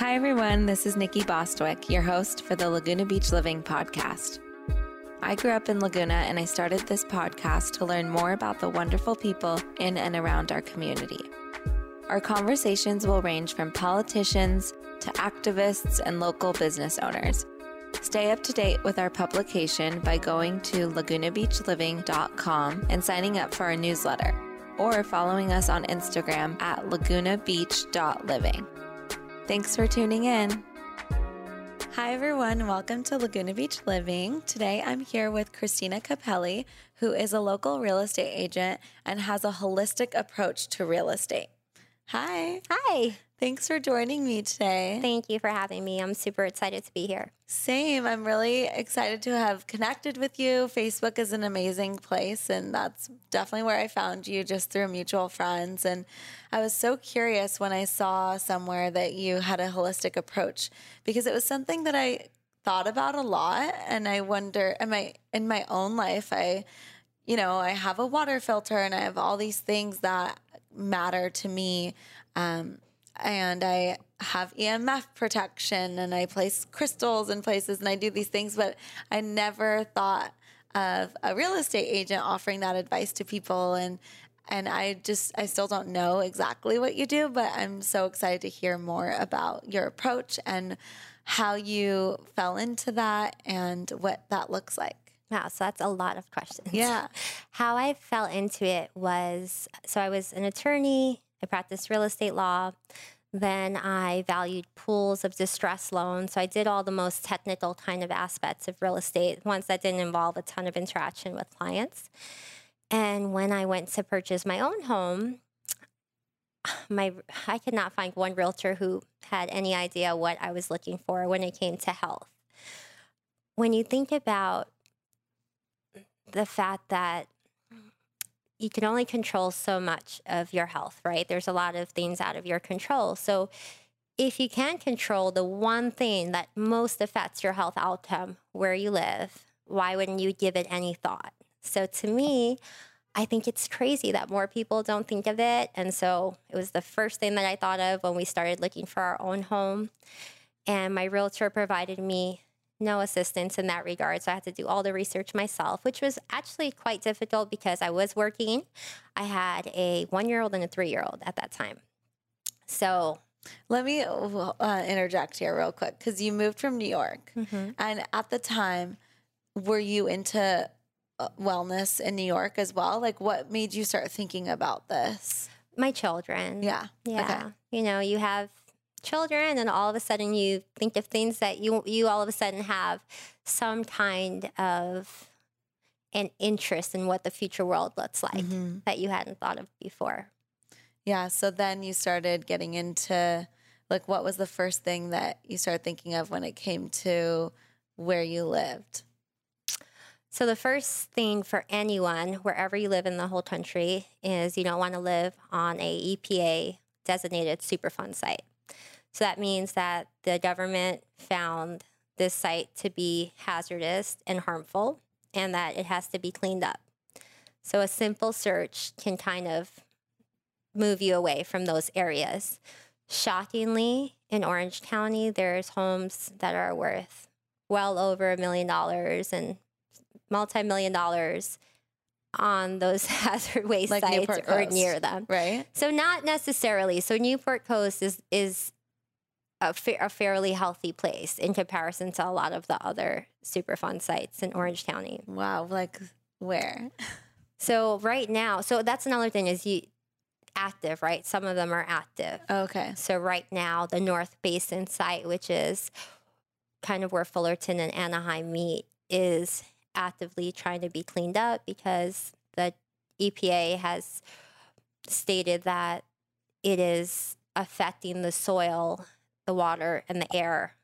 Hi, everyone. This is Nikki Bostwick, your host for the Laguna Beach Living podcast. I grew up in Laguna and I started this podcast to learn more about the wonderful people in and around our community. Our conversations will range from politicians to activists and local business owners. Stay up to date with our publication by going to lagunabeachliving.com and signing up for our newsletter, or following us on Instagram at lagunabeach.living. Thanks for tuning in. Hi, everyone. Welcome to Laguna Beach Living. Today I'm here with Cristina Cappelli, who is a local real estate agent and has a holistic approach to real estate. Hi. Hi. Thanks for joining me today. Thank you for having me. I'm super excited to be here. Same. I'm really excited to have connected with you. Facebook is an amazing place, and that's definitely where I found you just through mutual friends. And I was so curious when I saw somewhere that you had a holistic approach because it was something that I thought about a lot. And I wonder, am I in my own life? I, you know, I have a water filter and I have all these things that matter to me. Um, and I have EMF protection and I place crystals in places and I do these things, but I never thought of a real estate agent offering that advice to people and and I just I still don't know exactly what you do, but I'm so excited to hear more about your approach and how you fell into that and what that looks like. Wow, so that's a lot of questions. Yeah. How I fell into it was so I was an attorney, I practiced real estate law. Then I valued pools of distress loans. So I did all the most technical kind of aspects of real estate, ones that didn't involve a ton of interaction with clients. And when I went to purchase my own home, my I could not find one realtor who had any idea what I was looking for when it came to health. When you think about the fact that you can only control so much of your health, right? There's a lot of things out of your control. So if you can control the one thing that most affects your health outcome, where you live, why wouldn't you give it any thought? So to me, I think it's crazy that more people don't think of it. And so it was the first thing that I thought of when we started looking for our own home. And my realtor provided me no assistance in that regard. So I had to do all the research myself, which was actually quite difficult because I was working. I had a one year old and a three year old at that time. So let me uh, interject here real quick because you moved from New York. Mm-hmm. And at the time, were you into uh, wellness in New York as well? Like, what made you start thinking about this? My children. Yeah. Yeah. Okay. You know, you have children and all of a sudden you think of things that you you all of a sudden have some kind of an interest in what the future world looks like mm-hmm. that you hadn't thought of before. Yeah, so then you started getting into like what was the first thing that you started thinking of when it came to where you lived? So the first thing for anyone wherever you live in the whole country is you don't want to live on a EPA designated Superfund site. So that means that the government found this site to be hazardous and harmful and that it has to be cleaned up. So a simple search can kind of move you away from those areas. Shockingly, in Orange County, there's homes that are worth well over a million dollars and multi-million dollars on those hazard waste like sites or near them. Right. So not necessarily. So Newport Coast is is a, fa- a, fairly healthy place in comparison to a lot of the other Superfund sites in Orange County. Wow, like where? So right now, so that's another thing is you active, right? Some of them are active. Okay. So right now, the North Basin site, which is kind of where Fullerton and Anaheim meet, is actively trying to be cleaned up because the EPA has stated that it is affecting the soil the water and the air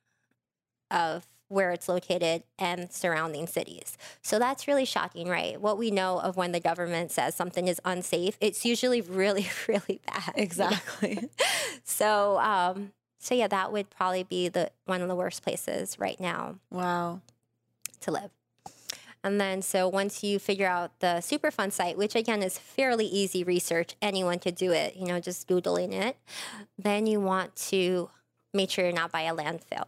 of where it's located and surrounding cities. So that's really shocking, right? What we know of when the government says something is unsafe, it's usually really, really bad. Exactly. so, um, so yeah, that would probably be the one of the worst places right now. Wow. To live. And then, so once you figure out the Superfund site, which again is fairly easy research, anyone could do it, you know, just Googling it, then you want to make sure you're not by a landfill.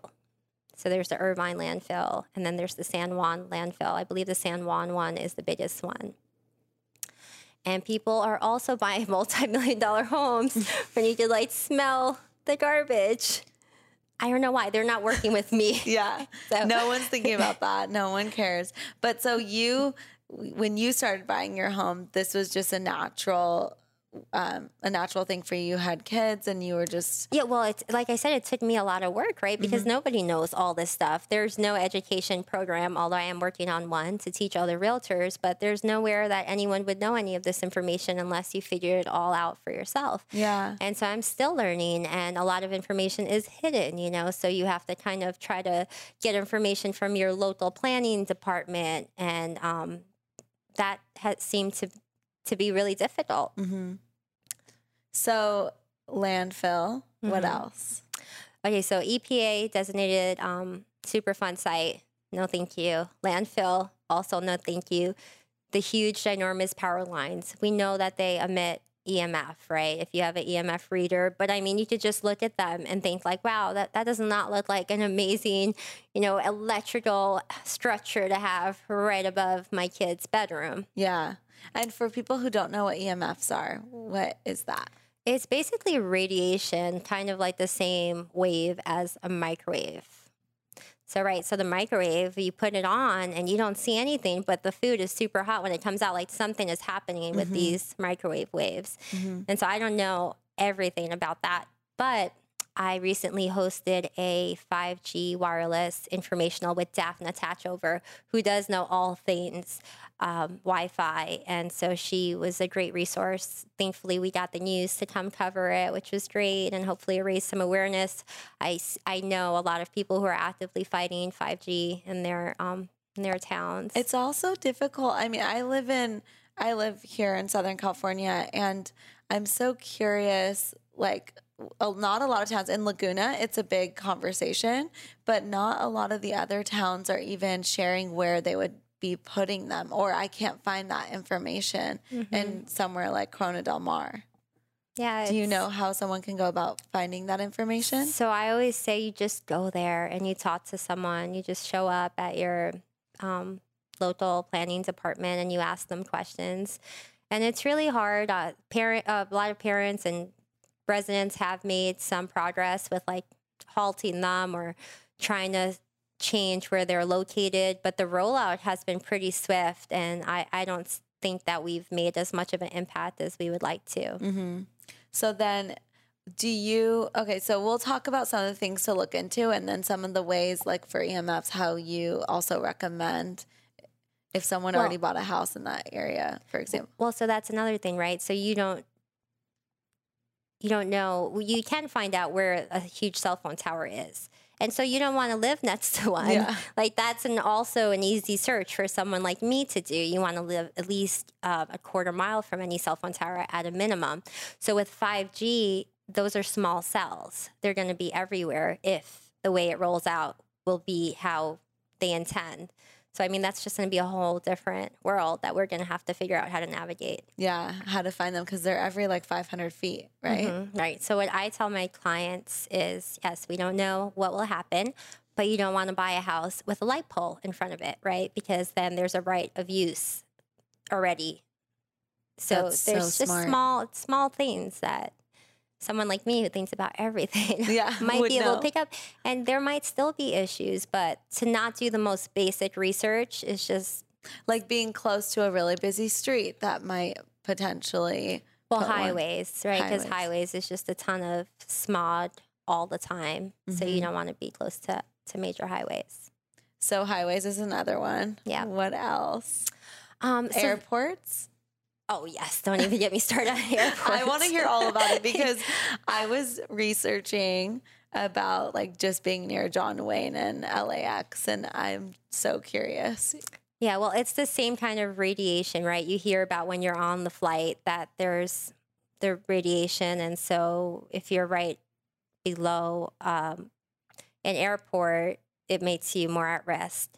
So there's the Irvine landfill, and then there's the San Juan landfill. I believe the San Juan one is the biggest one. And people are also buying multi-million dollar homes when you could like smell the garbage. I don't know why they're not working with me. Yeah. So- No one's thinking about that. No one cares. But so you, when you started buying your home, this was just a natural, um, a natural thing for you. You had kids and you were just, Yeah, well, it's like I said, it took me a lot of work, right? Because nobody knows all this stuff. There's no education program, although I am working on one to teach other realtors, but there's nowhere that anyone would know any of this information unless you figure it all out for yourself. yeah. And so I'm still learning, and a lot of information is hidden, you know. So you have to kind of try to get information from your local planning department, and um, that has seemed to to be really difficult. Mm-hmm. So landfill, what Mhm. else? Okay, so EPA designated um, Superfund site, no thank you. Landfill, also no thank you. The huge, ginormous power lines, we know that they emit EMF, right? If you have an EMF reader, but I mean, you could just look at them and think like, wow, that, that does not look like an amazing, you know, electrical structure to have right above my kid's bedroom. Yeah. And for people who don't know what EMFs are, what is that? It's basically radiation, kind of like the same wave as a microwave. So, right, so the microwave, you put it on and you don't see anything, but the food is super hot when it comes out, like something is happening with mm-hmm. these microwave waves. Mm-hmm. And so I don't know everything about that, but I recently hosted a 5G wireless informational with Dafna Tachover, who does know all things um, Wi Fi. And so she was a great resource. Thankfully, we got the news to come cover it, which was great, and hopefully raise some awareness. I, I know a lot of people who are actively fighting 5G in their, um, in their towns. It's also difficult. I mean, I live in I live here in Southern California and I'm so curious like a- not a lot of towns in Laguna, it's a big conversation, but not a lot of the other towns are even sharing where they would be putting them or I can't find that information in somewhere like Corona del Mar. yeah. Do you know how someone can go about finding that information? So I always say you just go there and you talk to someone. You just show up at your um, local planning department and you ask them questions. And it's really hard. Uh, parent, uh, a lot of parents and residents have made some progress with like halting them or trying to change where they're located, but the rollout has been pretty swift, and I, I don't think that we've made as much of an impact as we would like to. Mm-hmm. So then, do you? Okay, so we'll talk about some of the things to look into, and then some of the ways, like for EMFs, how you also recommend if someone Well- already bought a house in that area, for example. Well, so that's another thing, right? So you don't you don't know you can find out where a huge cell phone tower is. And so you don't want to live next to one. Yeah. Like that's an also an easy search for someone like me to do. You want to live at least uh, a quarter mile from any cell phone tower at a minimum. So with 5G, those are small cells. They're going to be everywhere if the way it rolls out will be how they intend. So I mean that's just going to be a whole different world that we're going to have to figure out how to navigate. Yeah, how to find them because they're every like 500 feet, right? Mhm, Right. So what I tell my clients is, yes, we don't know what will happen, but you don't want to buy a house with a light pole in front of it, right? Because then there's a right of use already. So That's so there's just smart. small small things that someone like me who thinks about everything Yeah, might be able know. to pick up and there might still be issues but to not do the most basic research is just Like being close to a really busy street that might potentially. Well, one- highways, right? Because Highways. highways is just a ton of smog all the time. So Mm-hmm. you don't want to be close to, to major highways. So highways is another one. Yeah. What else? Um, so- Airports. Oh, yes. Don't even get me started on airports. I want to hear all about it because I was researching about like just being near John Wayne and LAX, and I'm so curious. Yeah, well, it's the same kind of radiation, right? You hear about when you're on the flight that there's the radiation. And so if you're right below um, an airport, it makes you more at risk.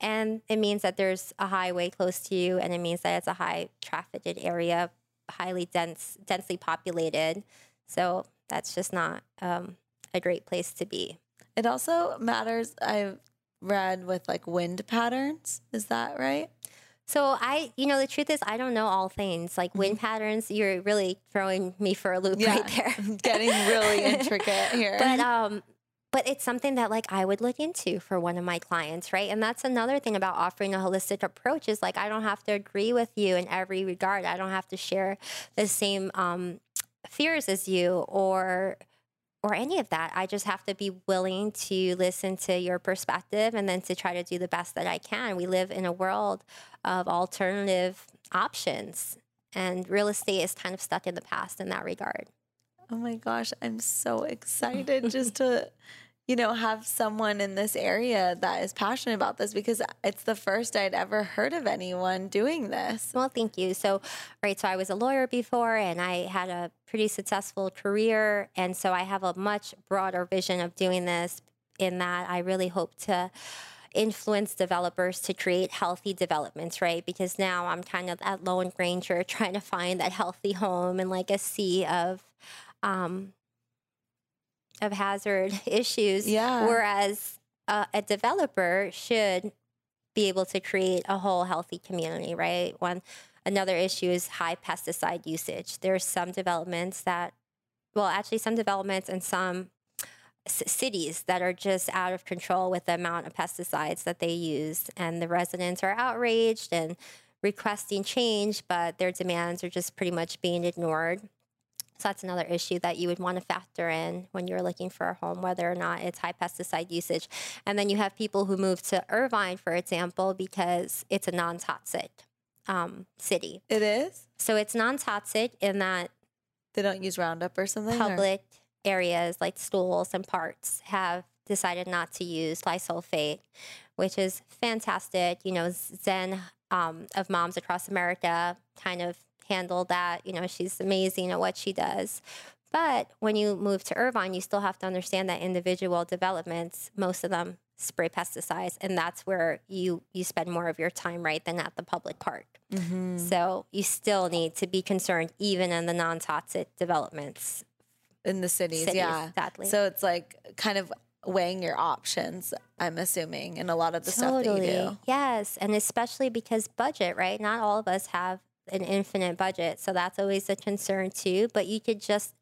And it means that there's a highway close to you, and it means that it's a high trafficked area, highly dense, densely populated. So that's just not um, a great place to be. It also matters. I've read with like wind patterns. Is that right? So I, you know, the truth is I don't know all things. Like wind patterns, you're really throwing me for a loop right there. Getting really intricate here. But um but it's something that like I would look into for one of my clients, right? And that's another thing about offering a holistic approach is like I don't have to agree with you in every regard. I don't have to share the same um fears as you or or any of that. I just have to be willing to listen to your perspective and then to try to do the best that I can. We live in a world of alternative options, and real estate is kind of stuck in the past in that regard. Oh my gosh, I'm so excited just to you know, have someone in this area that is passionate about this because it's the first I'd ever heard of anyone doing this. Well, thank you. So, right, so I was a lawyer before and I had a pretty successful career. And so I have a much broader vision of doing this in that I really hope to influence developers to create healthy developments, right? Because now I'm kind of at Lone Ranger trying to find that healthy home and like a sea of um, of hazard issues. Yeah. Whereas uh, a developer should be able to create a whole healthy community, right? One another issue is high pesticide usage. There's some developments that, well, actually, some developments and some cities that are just out of control with the amount of pesticides that they use, and the residents are outraged and requesting change, but their demands are just pretty much being ignored. So that's another issue that you would want to factor in when you're looking for a home, whether or not it's high pesticide usage. And then you have people who move to Irvine, for example, because it's a non toxic um, city. It is? So it's non toxic in that they don't use Roundup or something? Public or? areas like schools and parks have decided not to use glyphosate, which is fantastic. You know, Zen um, of Moms Across America kind of handle that. You know, she's amazing at what she does. But when you move to Irvine, you still have to understand that individual developments, most of them spray pesticides, and that's where you you spend more of your time, right, than at the public park. Mm-hmm. So you still need to be concerned, even in the non-toxic developments in the cities, cities, yeah, exactly. So it's like kind of weighing your options. I'm assuming in a lot of the totally. stuff that you do. Yes, and especially because budget, right? Not all of us have an infinite budget. So that's always a concern too. But you could just,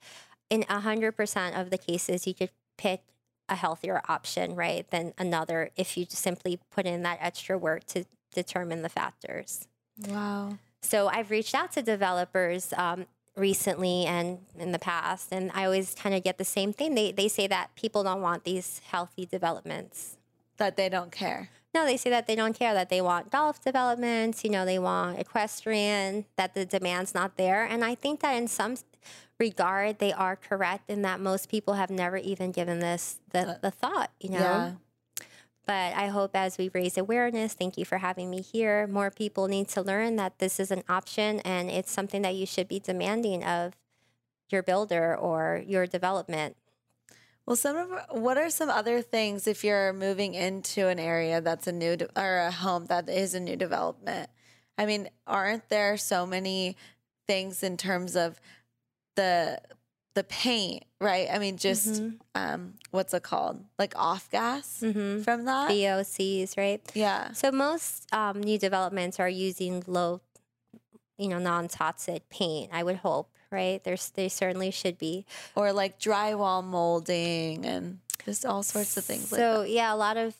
in 100% of the cases, you could pick a healthier option, right, than another if you simply put in that extra work to determine the factors. Wow. So I've reached out to developers um, recently and in the past, and I always kind of get the same thing. They, they say that people don't want these healthy developments. That they don't care. No, they say that they don't care, that they want golf developments, you know, they want equestrian, that the demand's not there. And I think that in some regard, they are correct in that most people have never even given this the, uh, the thought, you know? Yeah. But I hope as we raise awareness, thank you for having me here, more people need to learn that this is an option and it's something that you should be demanding of your builder or your development. Well, some of what are some other things if you're moving into an area that's a new de- or a home that is a new development? I mean, aren't there so many things in terms of the the paint, right? I mean, just mm-hmm. um, what's it called? Like off gas mm-hmm. from that VOCs, right? Yeah. So most um, new developments are using low, you know, non-toxic paint. I would hope right? There's they certainly should be. Or like drywall molding and just all sorts of things. So like yeah, a lot of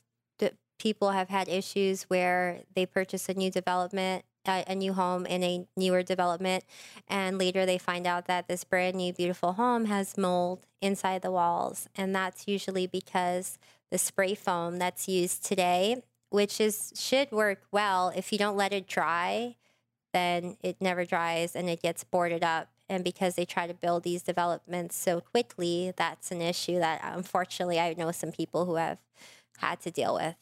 people have had issues where they purchase a new development a new home in a newer development and later they find out that this brand new beautiful home has mold inside the walls and that's usually because the spray foam that's used today which is should work well if you don't let it dry then it never dries and it gets boarded up and because they try to build these developments so quickly, that's an issue that unfortunately I know some people who have had to deal with.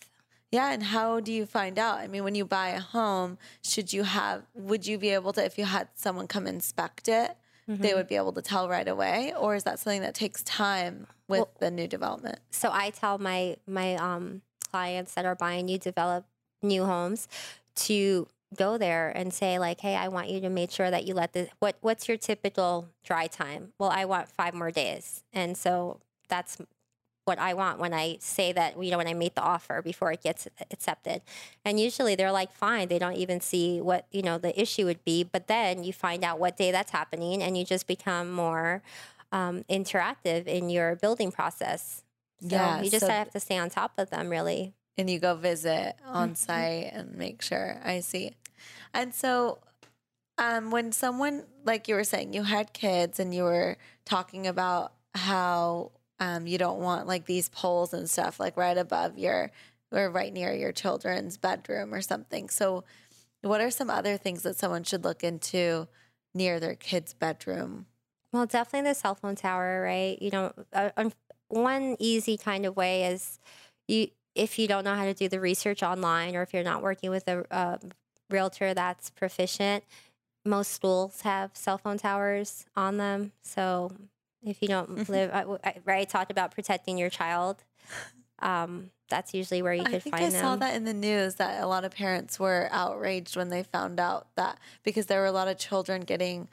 Yeah, and how do you find out? I mean, when you buy a home, should you have would you be able to if you had someone come inspect it, mm-hmm. they would be able to tell right away or is that something that takes time with well, the new development? So I tell my my um clients that are buying new develop new homes to go there and say like hey i want you to make sure that you let the what what's your typical dry time well i want five more days and so that's what I want when I say that, you know, when I make the offer before it gets accepted. And usually they're like, fine, they don't even see what, you know, the issue would be. But then you find out what day that's happening and you just become more um, interactive in your building process. So Yeah, you just so- have to stay on top of them, really. And you go visit Mm-hmm. on site and make sure I see. And so um when someone like you were saying you had kids and you were talking about how um you don't want like these poles and stuff like right above your or right near your children's bedroom or something. So what are some other things that someone should look into near their kid's bedroom? Well, definitely the cell phone tower, right? You know, uh, one easy kind of way is you if you don't know how to do the research online, or if you're not working with a uh, realtor that's proficient. Most schools have cell phone towers on them, so if you don't Mhm. live, I, I, right, I talked about protecting your child. Um, that's usually where you I could think find I them. saw that in the news that a lot of parents were outraged when they found out that because there were a lot of children getting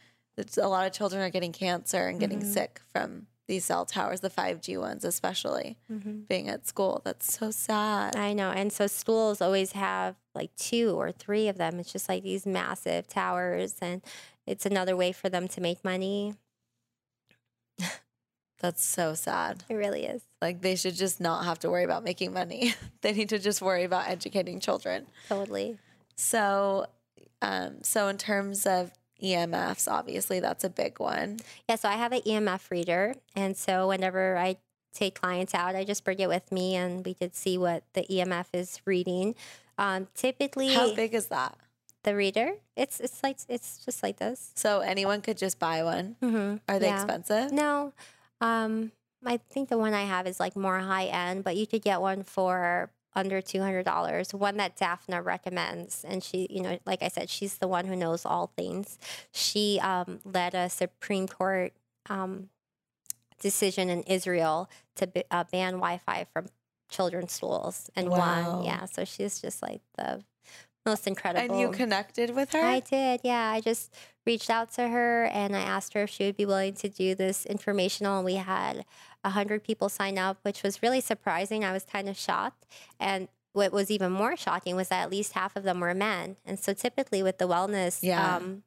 a lot of children are getting cancer and getting Mhm. sick from these cell towers, the 5G ones especially, Mhm. being at school. That's so sad. I know. And so schools always have like two or three of them. It's just like these massive towers, and it's another way for them to make money. That's so sad. It really is. Like they should just not have to worry about making money. they need to just worry about educating children. Totally. So um so in terms of EMFs, obviously that's a big one. Yeah. So I have an EMF reader. And so whenever I take clients out, I just bring it with me and we could see what the EMF is reading. Um, typically, How big is that? the reader, it's it's like it's just like this. So anyone could just buy one. Mm-hmm. Are they Yeah. expensive? No. Um, I think the one I have is like more high end, but you could get one for under two hundred dollars. One that Dafna recommends, and she, you know, like I said, she's the one who knows all things. She um, led a Supreme Court um, decision in Israel to b- uh, ban Wi-Fi from children's schools, and Wow. won. Yeah, so she's just like the most incredible. And you connected with her? I did, yeah. I just reached out to her and I asked her if she would be willing to do this informational. And we had a hundred people sign up, which was really surprising. I was kind of shocked. And what was even more shocking was that at least half of them were men. And so typically with the wellness Yeah. um,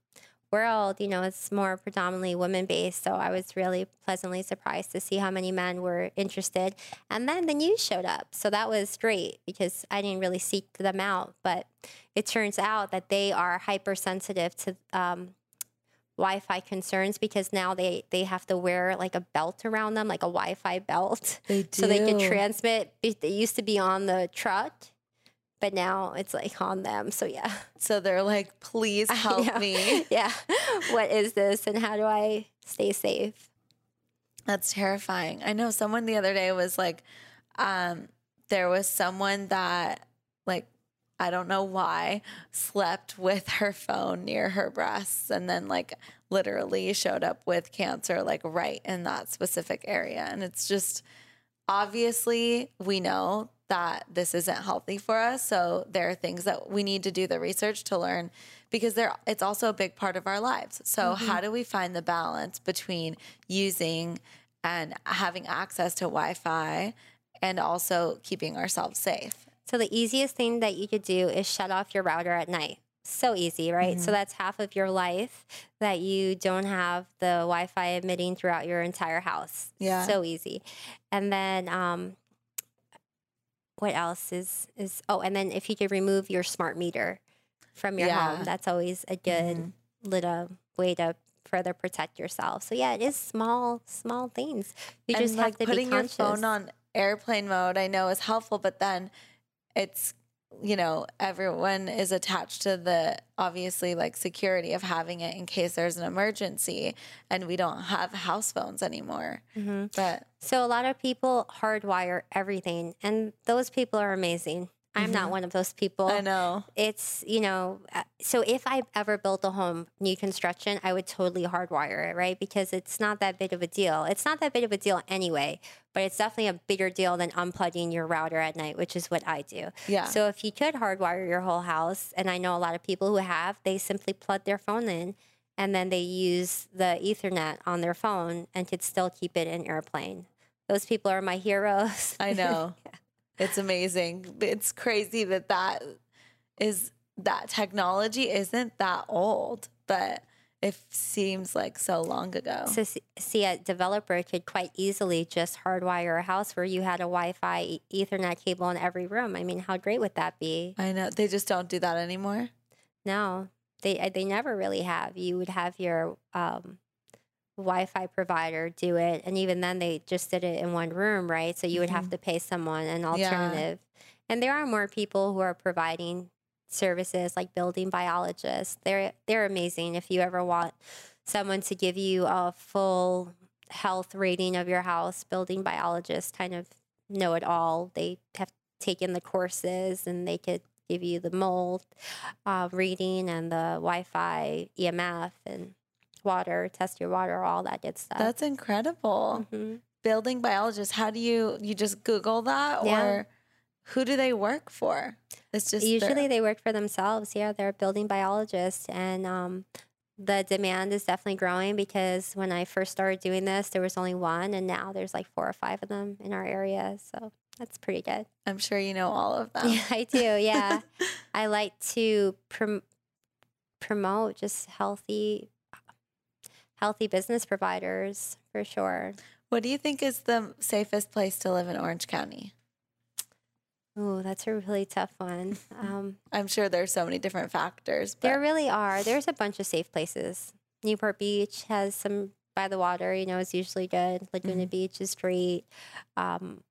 world, you know, it's more predominantly women based. So I was really pleasantly surprised to see how many men were interested. And then the news showed up. So that was great because I didn't really seek them out. But it turns out that they are hypersensitive to um, Wi-Fi concerns because now they they have to wear like a belt around them, like a Wi-Fi belt, They do. so they can transmit. It used to be on the truck, but now it's like on them. So yeah, So they're like, please help me. yeah. What is this, and how do I stay safe? That's terrifying. I know someone the other day was like, um, there was someone that, I don't know why, slept with her phone near her breasts and then, like, literally showed up with cancer, like, right in that specific area. And it's just obviously, we know that this isn't healthy for us. So there are things that we need to do the research to learn because there it's also a big part of our lives. So mm-hmm. how do we find the balance between using and having access to Wi-Fi and also keeping ourselves safe? So the easiest thing that you could do is shut off your router at night. So easy, right? So that's half of your life that you don't have the Wi-Fi emitting throughout your entire house. Yeah. So easy. And then um what else is is oh, and then if you could remove your smart meter from your Yeah. home, that's always a good Mhm. little way to further protect yourself. So yeah, it is small, small things. You and just like have to putting be your phone on airplane mode i know is helpful but then it's you know everyone is attached to the obviously like security of having it in case there's an emergency and we don't have house phones anymore Mhm. but So a lot of people hardwire everything, and those people are amazing. I'm not one of those people. i know It's, you know, uh, so if I ever built a home, new construction, I would totally hardwire it, right? Because it's not that big of a deal. It's not that big of a deal anyway, but it's definitely a bigger deal than unplugging your router at night, which is what I do. yeah So if you could hardwire your whole house, and I know a lot of people who have, they simply plug their phone in and then they use the Ethernet on their phone and could still keep it in airplane. those people are my heroes. I know. It's amazing. It's crazy that that is that technology isn't that old, but it seems like so long ago. So see, a developer could quite easily just hardwire a house where you had a Wi-Fi e- Ethernet cable in every room. I mean, how great would that be? I know they just don't do that anymore. No, they uh, they never really have. You would have your um, Wi-Fi provider do it, and even then, they just did it in one room, right? So you would have Mhm. to pay someone an Yeah. alternative. And there are more people who are providing services like building biologists. They're they're amazing. If you ever want someone to give you a full health rating of your house, building biologists kind of know it all. They have taken the courses and they could give you the mold uh, reading and the Wi-Fi, EMF, and water, test your water, all that good stuff. That's incredible. Mhm. Building biologists, How do you you just Google that Yeah. or who do they work for? It's just their- Usually they work for themselves. Yeah, they're building biologists, and um, the demand is definitely growing because when I first started doing this, there was only one, and now there's like four or five of them in our area. So that's pretty good. I'm sure you know all of them. Yeah, I do. Yeah, I like to prom- promote just healthy, healthy business providers for sure. What do you think is the safest place to live in Orange County? Ooh, that's a really tough one. Um, I'm sure there's so many different factors, but There really are. There's a bunch of safe places. Newport Beach has some by the water, you know, is usually good. Laguna Mhm. Beach is great. Um,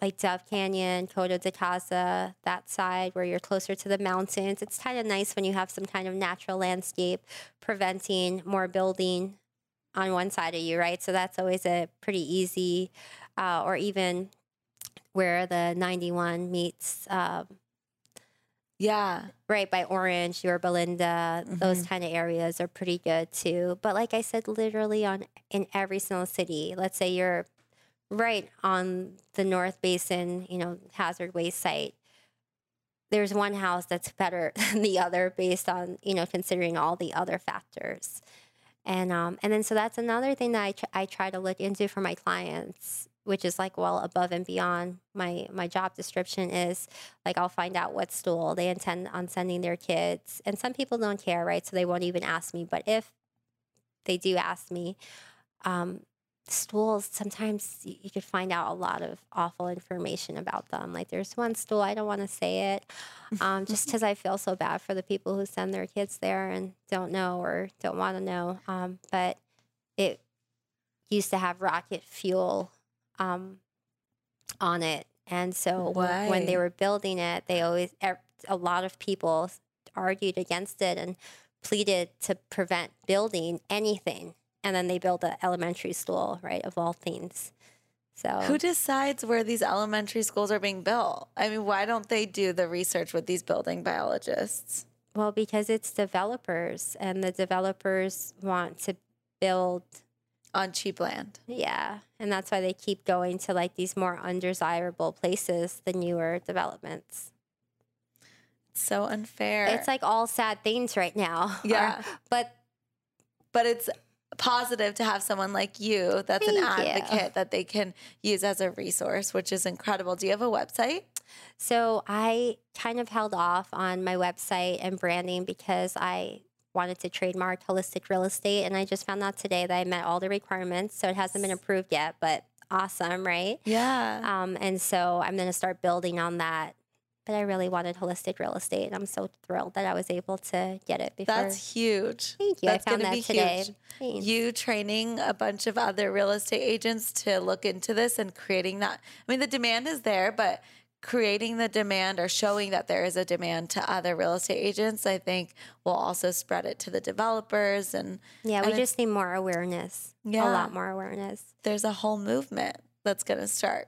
like Dove Canyon, Coto de Caza, that side where you're closer to the mountains. It's kind of nice when you have some kind of natural landscape preventing more building on one side of you, right? So that's always a pretty easy, uh, or even where the 91 meets um, yeah, right by Orange, Yorba Linda, those Mhm. kind of areas are pretty good too. But like I said, literally on in every single city. Let's say you're right on the North Basin, you know, hazard waste site. There's one house that's better than the other based on you know considering all the other factors. And um, and then so that's another thing that I, tr- I try to look into for my clients, which is like well above and beyond my my job description is like I'll find out what school they intend on sending their kids. And some people don't care, right? So they won't even ask me. But if they do ask me, um, stools sometimes you could find out a lot of awful information about them. Like there's one stool I don't want to say it, um, just because I feel so bad for the people who send their kids there and don't know or don't want to know. Um, but it used to have rocket fuel um, on it, and so when- when they were building it, they always a lot of people argued against it and pleaded to prevent building anything. And then they built an elementary school, right, of all things. So Who decides where these elementary schools are being built? I mean, why don't they do the research with these building biologists? Well, because it's developers, and the developers want to build, on cheap land. yeah, and that's why they keep going to like these more undesirable places, the newer developments. It's so unfair. It's like all sad things right now. Yeah. but but it's positive to have someone like you that's an Thank you. advocate that they can use as a resource, which is incredible. Do you have a website? So I kind of held off on my website and branding because I wanted to trademark holistic real estate. And I just found out today that I met all the requirements. So it hasn't been approved yet, but awesome, right? Yeah. Um, and so I'm going to start building on that. But I really wanted holistic real estate. And I'm so thrilled that I was able to get it before. That's huge. Thank you. That's I found gonna that be today. huge. You training a bunch of other real estate agents to look into this and creating that. I mean, the demand is there, but creating the demand or showing that there is a demand to other real estate agents, I think will also spread it to the developers. And yeah, we it's- just need more awareness. Yeah. A lot more awareness. there's a whole movement that's going to start.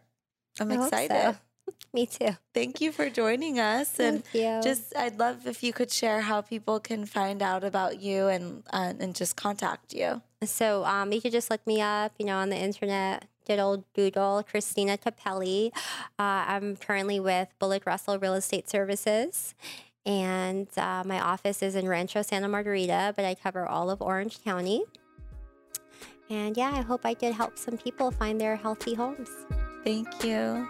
I'm I excited. Me too. Thank you for joining us. And just, I'd love if you could share how people can find out about you and uh, and just contact you. So um, you could just look me up, you know, on the internet. Good old Google, Cristina Cappelli. Uh, I'm currently with Bullock Russell Real Estate Services, and uh, my office is in Rancho Santa Margarita, but I cover all of Orange County. And yeah, I hope I did help some people find their healthy homes. Thank you.